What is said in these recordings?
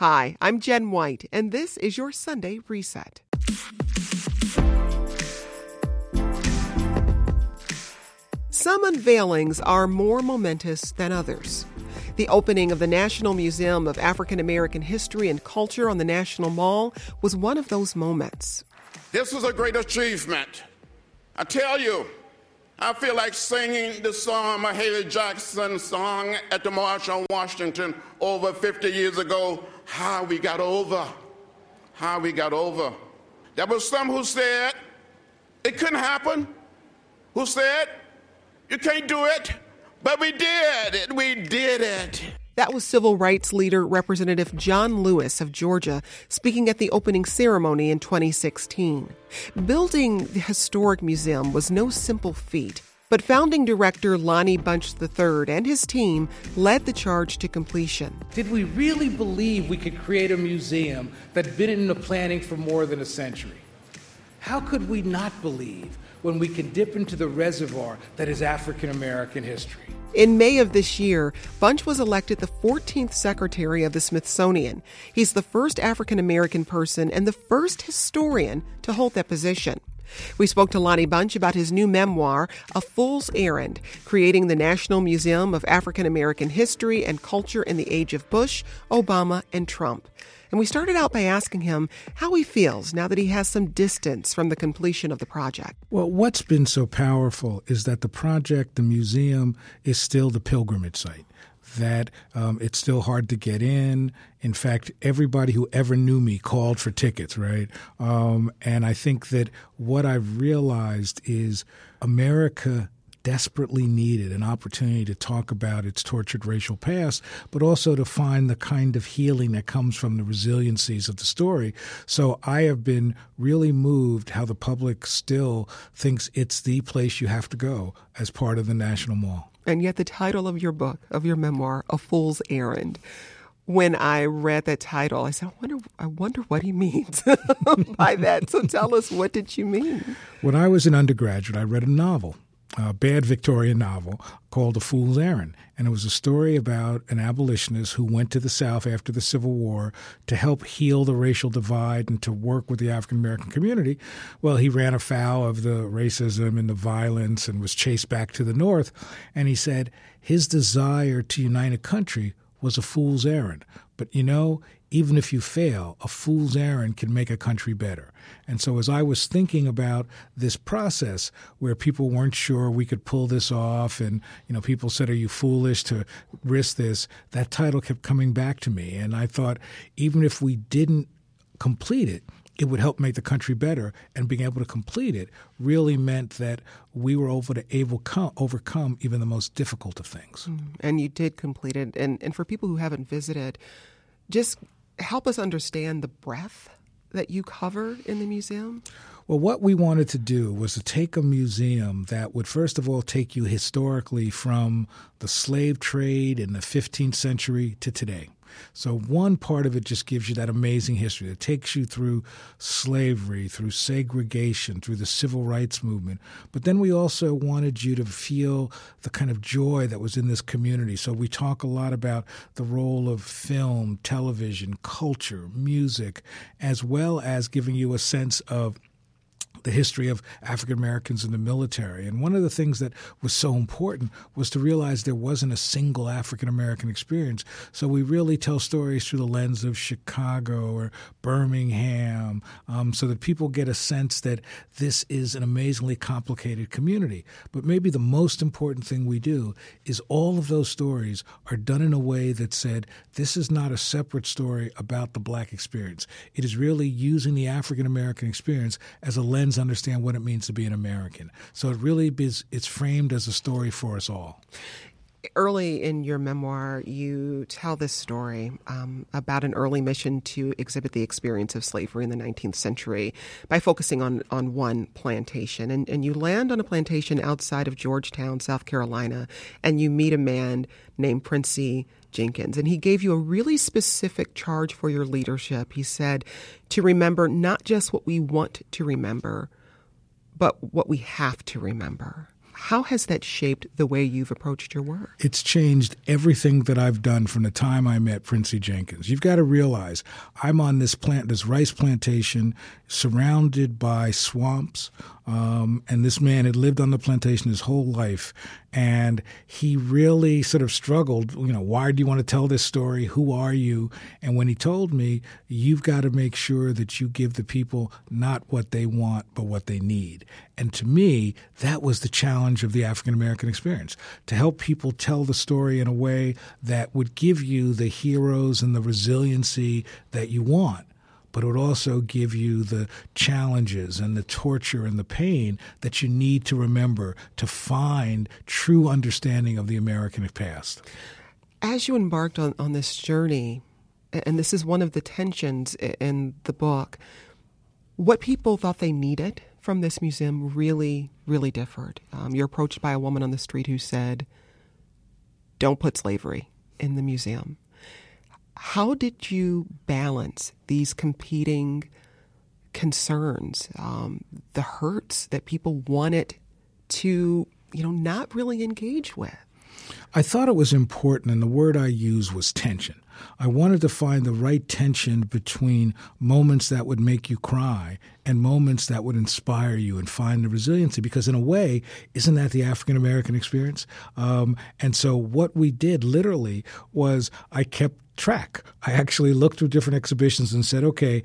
Hi, I'm Jen White, and this is your Sunday Reset. Some unveilings are more momentous than others. The opening of the National Museum of African American History and Culture on the National Mall was one of those moments. This was a great achievement. I tell you, I feel like singing the song, Mahalia Jackson song at the March on Washington over 50 years ago, How We Got Over. How We Got Over. There was some who said it couldn't happen, who said you can't do it, but we did it. We did it. That was civil rights leader Representative John Lewis of Georgia speaking at the opening ceremony in 2016. Building the historic museum was no simple feat, but founding director Lonnie Bunch III and his team led the charge to completion. Did we really believe we could create a museum that had been in the planning for more than a century? How could we not believe when we can dip into the reservoir that is African American history? In May of this year, Bunch was elected the 14th Secretary of the Smithsonian. He's the first African American person and the first historian to hold that position. We spoke to Lonnie Bunch about his new memoir, A Fool's Errand Creating the National Museum of African American History and Culture in the Age of Bush, Obama, and Trump. And we started out by asking him how he feels now that he has some distance from the completion of the project. Well, what's been so powerful is that the project, the museum, is still the pilgrimage site that um, it's still hard to get in. In fact, everybody who ever knew me called for tickets, right? Um, and I think that what I've realized is America desperately needed an opportunity to talk about its tortured racial past, but also to find the kind of healing that comes from the resiliencies of the story. So I have been really moved how the public still thinks it's the place you have to go as part of the National Mall. And yet, the title of your book, of your memoir, A Fool's Errand, when I read that title, I said, I wonder, I wonder what he means by that. So tell us, what did you mean? When I was an undergraduate, I read a novel a bad Victorian novel called A Fool's Errand. And it was a story about an abolitionist who went to the South after the Civil War to help heal the racial divide and to work with the African American community. Well, he ran afoul of the racism and the violence and was chased back to the North. And he said his desire to unite a country was a fool's errand. But you know, even if you fail, a fool's errand can make a country better. And so, as I was thinking about this process where people weren't sure we could pull this off, and you know, people said, "Are you foolish to risk this?" That title kept coming back to me, and I thought, even if we didn't complete it, it would help make the country better. And being able to complete it really meant that we were able to able come, overcome even the most difficult of things. Mm, and you did complete it. And and for people who haven't visited, just help us understand the breadth that you cover in the museum? Well, what we wanted to do was to take a museum that would, first of all, take you historically from the slave trade in the 15th century to today. So one part of it just gives you that amazing history that takes you through slavery, through segregation, through the civil rights movement. But then we also wanted you to feel the kind of joy that was in this community. So we talk a lot about the role of film, television, culture, music, as well as giving you a sense of the history of African Americans in the military. And one of the things that was so important was to realize there wasn't a single African American experience. So we really tell stories through the lens of Chicago or Birmingham, um, so that people get a sense that this is an amazingly complicated community. But maybe the most important thing we do is all of those stories are done in a way that said this is not a separate story about the black experience. It is really using the African American experience as a lens to understand what it means to be an American. So it really is it's framed as a story for us all early in your memoir, you tell this story um, about an early mission to exhibit the experience of slavery in the 19th century by focusing on, on one plantation. And, and you land on a plantation outside of Georgetown, South Carolina, and you meet a man named Princey Jenkins. And he gave you a really specific charge for your leadership. He said to remember not just what we want to remember, but what we have to remember. How has that shaped the way you've approached your work? It's changed everything that I've done from the time I met Princey Jenkins. You've got to realize I'm on this plant, this rice plantation, surrounded by swamps. Um, and this man had lived on the plantation his whole life, and he really sort of struggled. You know, why do you want to tell this story? Who are you? And when he told me, you've got to make sure that you give the people not what they want, but what they need. And to me, that was the challenge of the African American experience to help people tell the story in a way that would give you the heroes and the resiliency that you want but it would also give you the challenges and the torture and the pain that you need to remember to find true understanding of the American past. As you embarked on, on this journey, and this is one of the tensions in the book, what people thought they needed from this museum really, really differed. Um, you're approached by a woman on the street who said, Don't put slavery in the museum. How did you balance these competing concerns, um, the hurts that people wanted to, you know, not really engage with? I thought it was important, and the word I used was tension. I wanted to find the right tension between moments that would make you cry and moments that would inspire you and find the resiliency. Because, in a way, isn't that the African American experience? Um, and so, what we did literally was I kept track. I actually looked through different exhibitions and said, okay,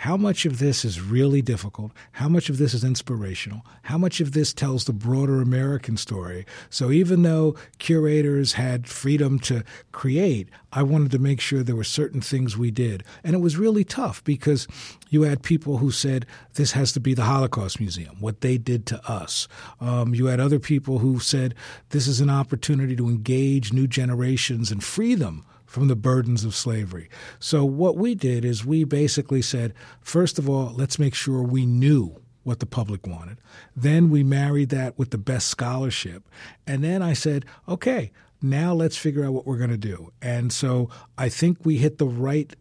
how much of this is really difficult? How much of this is inspirational? How much of this tells the broader American story? So even though curators had freedom to create, I wanted to make sure there were certain things we did. And it was really tough because you had people who said, this has to be the Holocaust Museum, what they did to us. Um, you had other people who said, this is an opportunity to engage new generations and free them from the burdens of slavery. So, what we did is we basically said, first of all, let's make sure we knew what the public wanted. Then we married that with the best scholarship. And then I said, okay, now let's figure out what we're going to do. And so I think we hit the right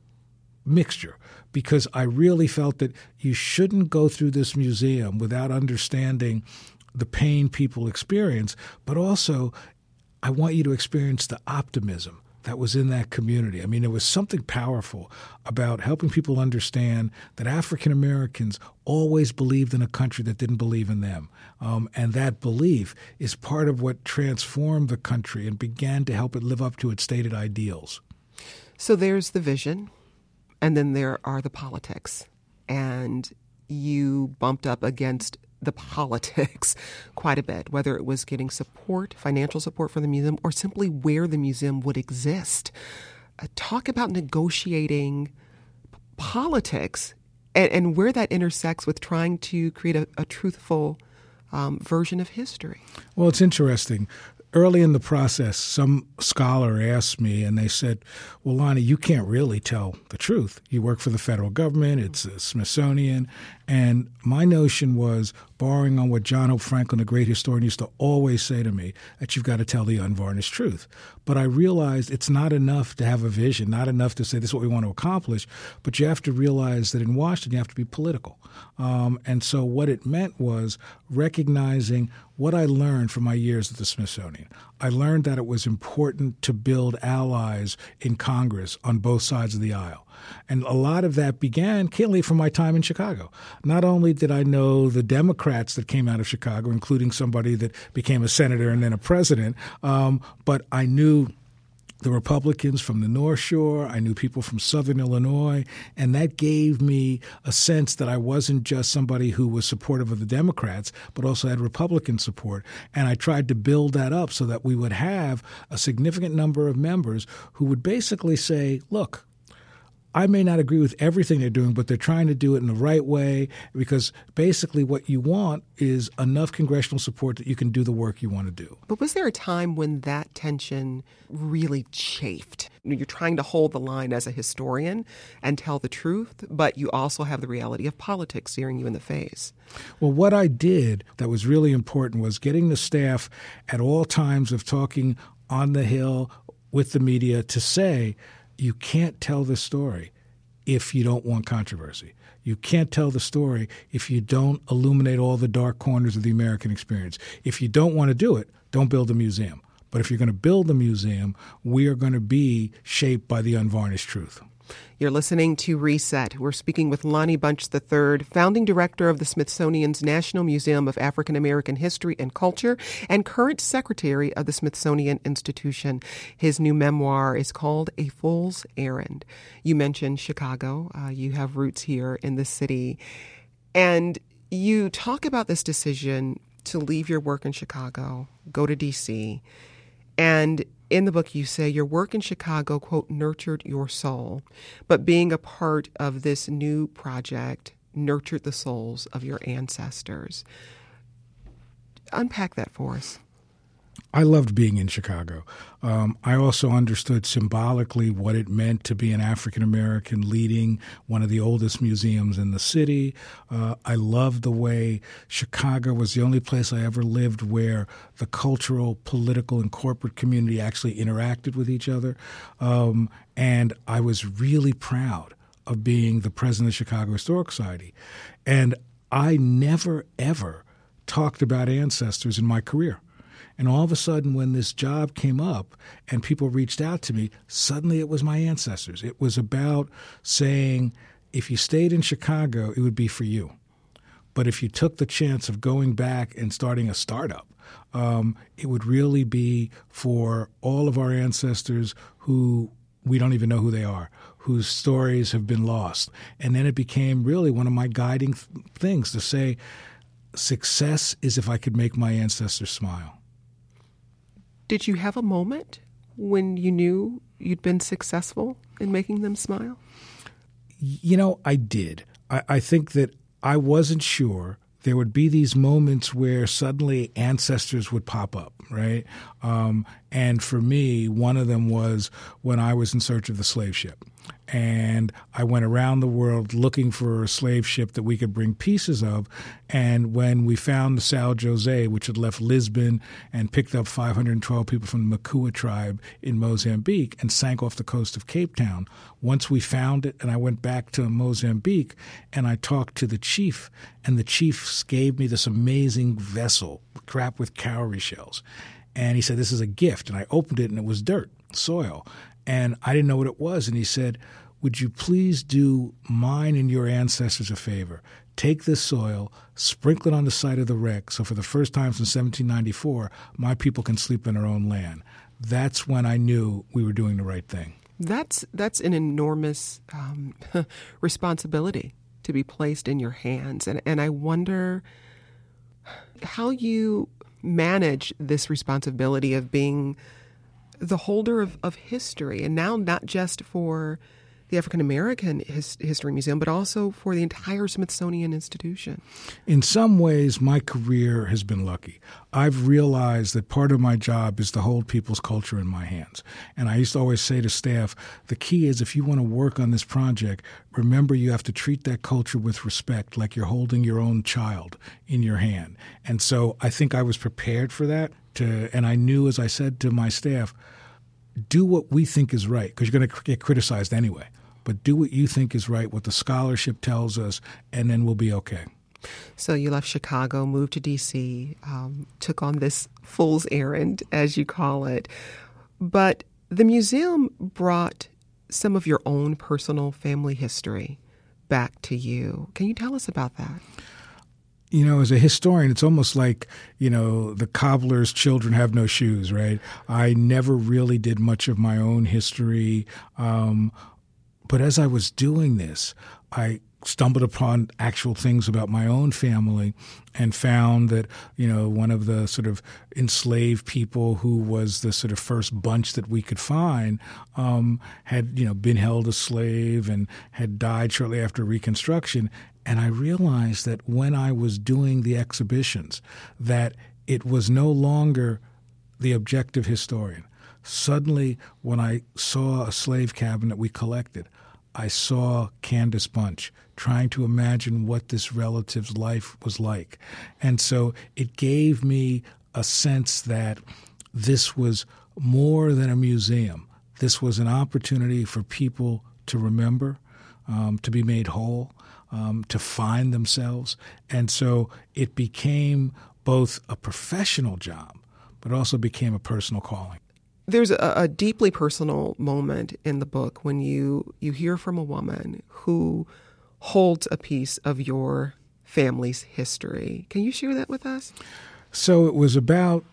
mixture because I really felt that you shouldn't go through this museum without understanding the pain people experience, but also I want you to experience the optimism that was in that community. I mean, there was something powerful about helping people understand that African Americans always believed in a country that didn't believe in them. Um, and that belief is part of what transformed the country and began to help it live up to its stated ideals. So there's the vision, and then there are the politics. And you bumped up against the politics quite a bit, whether it was getting support, financial support for the museum, or simply where the museum would exist. Uh, talk about negotiating politics and, and, where that intersects with trying to create a, a truthful um, version of history. Well, it's interesting early in the process, some scholar asked me, and they said, Well, Lonnie, you can't really tell the truth. You work for the federal government, it's the Smithsonian. And my notion was, borrowing on what John Hope Franklin, the great historian, used to always say to me, that you've got to tell the unvarnished truth. But I realized it's not enough to have a vision, not enough to say this is what we want to accomplish, but you have to realize that in Washington, you have to be political. Um, and so what it meant was recognizing what I learned from my years at the Smithsonian. I learned that it was important to build allies in Congress on both sides of the aisle. And a lot of that began, candidly, from my time in Chicago. Not only did I know the Democrats that came out of Chicago, including somebody that became a senator and then a president, um, but I knew the Republicans from the North Shore. I knew people from Southern Illinois. And that gave me a sense that I wasn't just somebody who was supportive of the Democrats, but also had Republican support. And I tried to build that up so that we would have a significant number of members who would basically say, look, I may not agree with everything they're doing, but they're trying to do it in the right way because basically what you want is enough congressional support that you can do the work you want to do. But was there a time when that tension really chafed? You're trying to hold the line as a historian and tell the truth, but you also have the reality of politics staring you in the face. Well, what I did that was really important was getting the staff at all times of talking on the Hill with the media to say, you can't tell the story if you don't want controversy. You can't tell the story if you don't illuminate all the dark corners of the American experience. If you don't want to do it, don't build a museum. But if you're going to build a museum, we are going to be shaped by the unvarnished truth. You're listening to Reset. We're speaking with Lonnie Bunch III, founding director of the Smithsonian's National Museum of African American History and Culture and current secretary of the Smithsonian Institution. His new memoir is called A Fool's Errand. You mentioned Chicago. Uh, you have roots here in the city. And you talk about this decision to leave your work in Chicago, go to D.C., and in the book, you say your work in Chicago, quote, nurtured your soul, but being a part of this new project nurtured the souls of your ancestors. Unpack that for us. I loved being in Chicago. Um, I also understood symbolically what it meant to be an African American leading one of the oldest museums in the city. Uh, I loved the way Chicago was the only place I ever lived where the cultural, political, and corporate community actually interacted with each other. Um, and I was really proud of being the president of the Chicago Historical Society. And I never, ever talked about ancestors in my career. And all of a sudden, when this job came up and people reached out to me, suddenly it was my ancestors. It was about saying, if you stayed in Chicago, it would be for you. But if you took the chance of going back and starting a startup, um, it would really be for all of our ancestors who we don't even know who they are, whose stories have been lost. And then it became really one of my guiding th- things to say, success is if I could make my ancestors smile. Did you have a moment when you knew you'd been successful in making them smile? You know, I did. I, I think that I wasn't sure there would be these moments where suddenly ancestors would pop up, right? Um, and for me, one of them was when I was in search of the slave ship and I went around the world looking for a slave ship that we could bring pieces of. And when we found the São José, which had left Lisbon and picked up 512 people from the Makua tribe in Mozambique and sank off the coast of Cape Town, once we found it, and I went back to Mozambique and I talked to the chief, and the chief gave me this amazing vessel, crap with cowrie shells. And he said, This is a gift. And I opened it and it was dirt, soil. And I didn't know what it was. And he said, Would you please do mine and your ancestors a favor? Take this soil, sprinkle it on the site of the wreck, so for the first time since 1794, my people can sleep in their own land. That's when I knew we were doing the right thing. That's that's an enormous um, responsibility to be placed in your hands, and and I wonder how you manage this responsibility of being the holder of, of history, and now not just for the African American His- History Museum, but also for the entire Smithsonian Institution. In some ways, my career has been lucky. I've realized that part of my job is to hold people's culture in my hands. And I used to always say to staff the key is if you want to work on this project, remember you have to treat that culture with respect, like you're holding your own child in your hand. And so I think I was prepared for that. To, and I knew, as I said to my staff, do what we think is right because you're going to get criticized anyway. But do what you think is right, what the scholarship tells us, and then we'll be okay. So you left Chicago, moved to D.C., um, took on this fool's errand, as you call it. But the museum brought some of your own personal family history back to you. Can you tell us about that? You know, as a historian, it's almost like, you know, the cobbler's children have no shoes, right? I never really did much of my own history. Um, but as I was doing this, I stumbled upon actual things about my own family and found that you know one of the sort of enslaved people who was the sort of first bunch that we could find um, had you know been held a slave and had died shortly after reconstruction and i realized that when i was doing the exhibitions that it was no longer the objective historian suddenly when i saw a slave cabinet we collected I saw Candace Bunch trying to imagine what this relative's life was like. And so it gave me a sense that this was more than a museum. This was an opportunity for people to remember, um, to be made whole, um, to find themselves. And so it became both a professional job, but also became a personal calling. There's a, a, deeply personal moment in the book when you you hear from a woman who holds a piece of your family's history. Can you share that with us? So it was about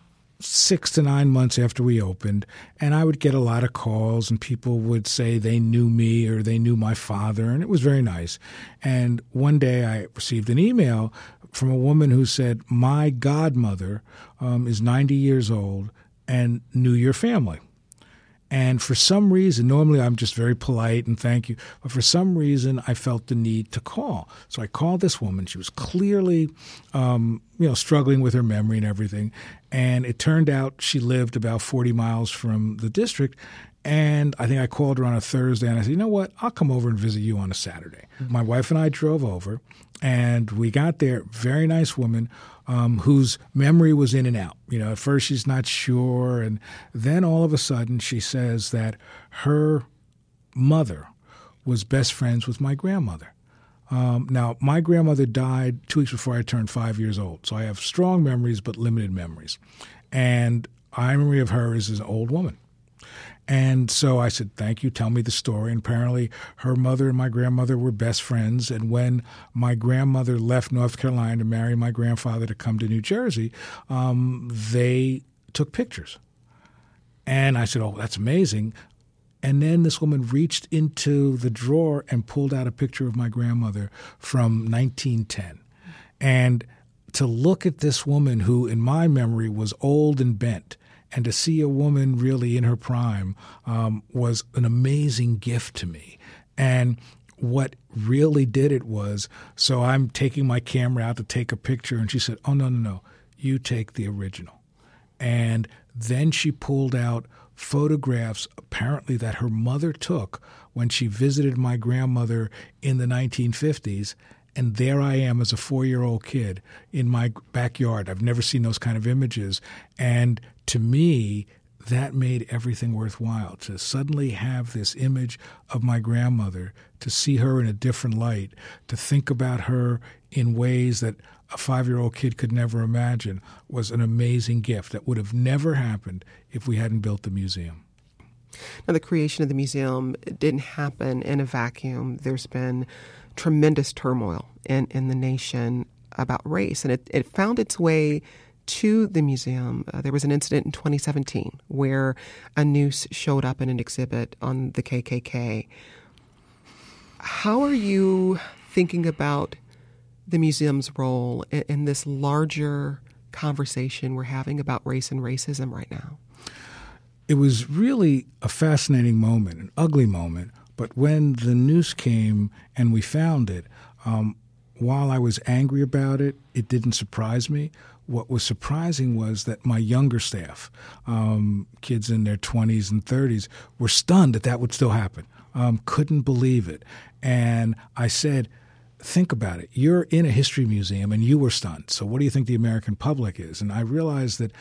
six to nine months after we opened, and I would get a lot of calls, and people would say they knew me or they knew my father, and it was very nice. And one day I received an email from a woman who said, My godmother um, is 90 years old and knew your family. And for some reason, normally I'm just very polite and thank you, but for some reason I felt the need to call. So I called this woman. She was clearly, um, you know, struggling with her memory and everything. And it turned out she lived about 40 miles from the district. And I think I called her on a Thursday and I said, you know what? I'll come over and visit you on a Saturday. My wife and I drove over and we got there. Very nice woman um, whose memory was in and out. You know, at first she's not sure, and then all of a sudden she says that her mother was best friends with my grandmother. Um, now, my grandmother died two weeks before I turned five years old, so I have strong memories but limited memories. And I memory of her is as an old woman. And so I said, Thank you, tell me the story. And apparently, her mother and my grandmother were best friends. And when my grandmother left North Carolina to marry my grandfather to come to New Jersey, um, they took pictures. And I said, Oh, that's amazing. And then this woman reached into the drawer and pulled out a picture of my grandmother from 1910. And to look at this woman who, in my memory, was old and bent and to see a woman really in her prime um, was an amazing gift to me. And what really did it was so I'm taking my camera out to take a picture, and she said, Oh, no, no, no, you take the original. And then she pulled out photographs apparently that her mother took when she visited my grandmother in the 1950s and there I am as a four year old kid in my backyard. I've never seen those kind of images. And to me, that made everything worthwhile to suddenly have this image of my grandmother, to see her in a different light, to think about her in ways that a five year old kid could never imagine was an amazing gift that would have never happened if we hadn't built the museum. Now, the creation of the museum didn't happen in a vacuum. There's been tremendous turmoil in, in the nation about race, and it, it found its way to the museum. Uh, there was an incident in 2017 where a noose showed up in an exhibit on the KKK. How are you thinking about the museum's role in, in this larger conversation we're having about race and racism right now? It was really a fascinating moment, an ugly moment but when the news came and we found it, um, while I was angry about it, it didn't surprise me. What was surprising was that my younger staff, um, kids in their 20s and 30s, were stunned that that would still happen. Um, couldn't believe it. And I said, think about it. You're in a history museum and you were stunned. So, what do you think the American public is? And I realized that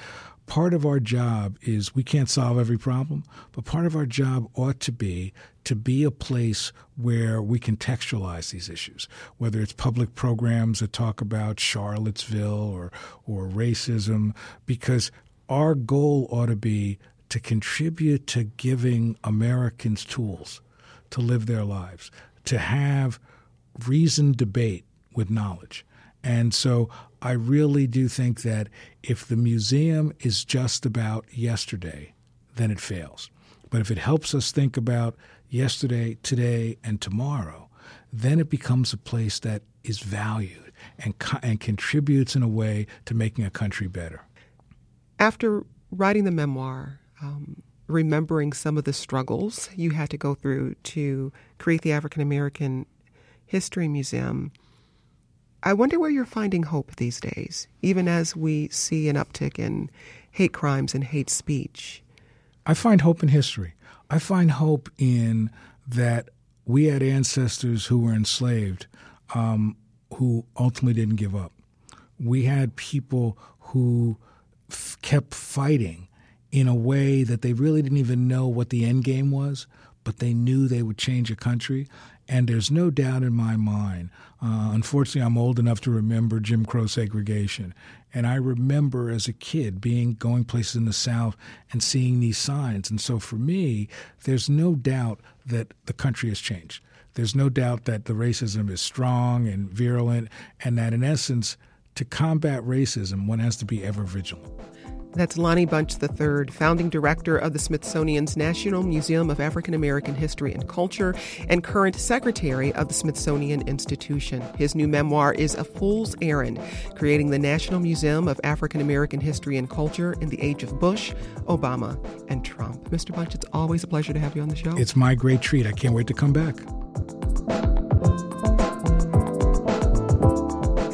part of our job is we can't solve every problem, but part of our job ought to be to be a place where we contextualize these issues, whether it's public programs that talk about Charlottesville or or racism, because our goal ought to be to contribute to giving Americans tools to live their lives, to have reasoned debate with knowledge. And so I really do think that if the museum is just about yesterday, then it fails. But if it helps us think about yesterday, today, and tomorrow, then it becomes a place that is valued and, and contributes in a way to making a country better. After writing the memoir, um, remembering some of the struggles you had to go through to create the African American History Museum, I wonder where you're finding hope these days, even as we see an uptick in hate crimes and hate speech. I find hope in history. I find hope in that we had ancestors who were enslaved um, who ultimately didn't give up. We had people who f- kept fighting in a way that they really didn't even know what the end game was, but they knew they would change a country. And there's no doubt in my mind. Uh, unfortunately, I'm old enough to remember Jim Crow segregation, and I remember as a kid being going places in the South and seeing these signs. And so for me, there's no doubt that the country has changed. There's no doubt that the racism is strong and virulent, and that in essence, to combat racism, one has to be ever vigilant. That's Lonnie Bunch III, founding director of the Smithsonian's National Museum of African American History and Culture and current secretary of the Smithsonian Institution. His new memoir is A Fool's Errand, creating the National Museum of African American History and Culture in the age of Bush, Obama, and Trump. Mr. Bunch, it's always a pleasure to have you on the show. It's my great treat. I can't wait to come back.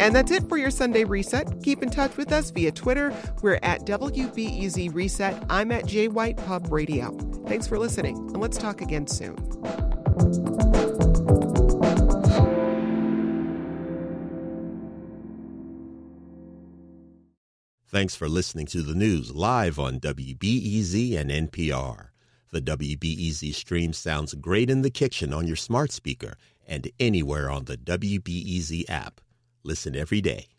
And that's it for your Sunday Reset. Keep in touch with us via Twitter. We're at WBEZ Reset. I'm at J White Pub Radio. Thanks for listening, and let's talk again soon. Thanks for listening to the news live on WBEZ and NPR. The WBEZ stream sounds great in the kitchen on your smart speaker and anywhere on the WBEZ app. Listen every day.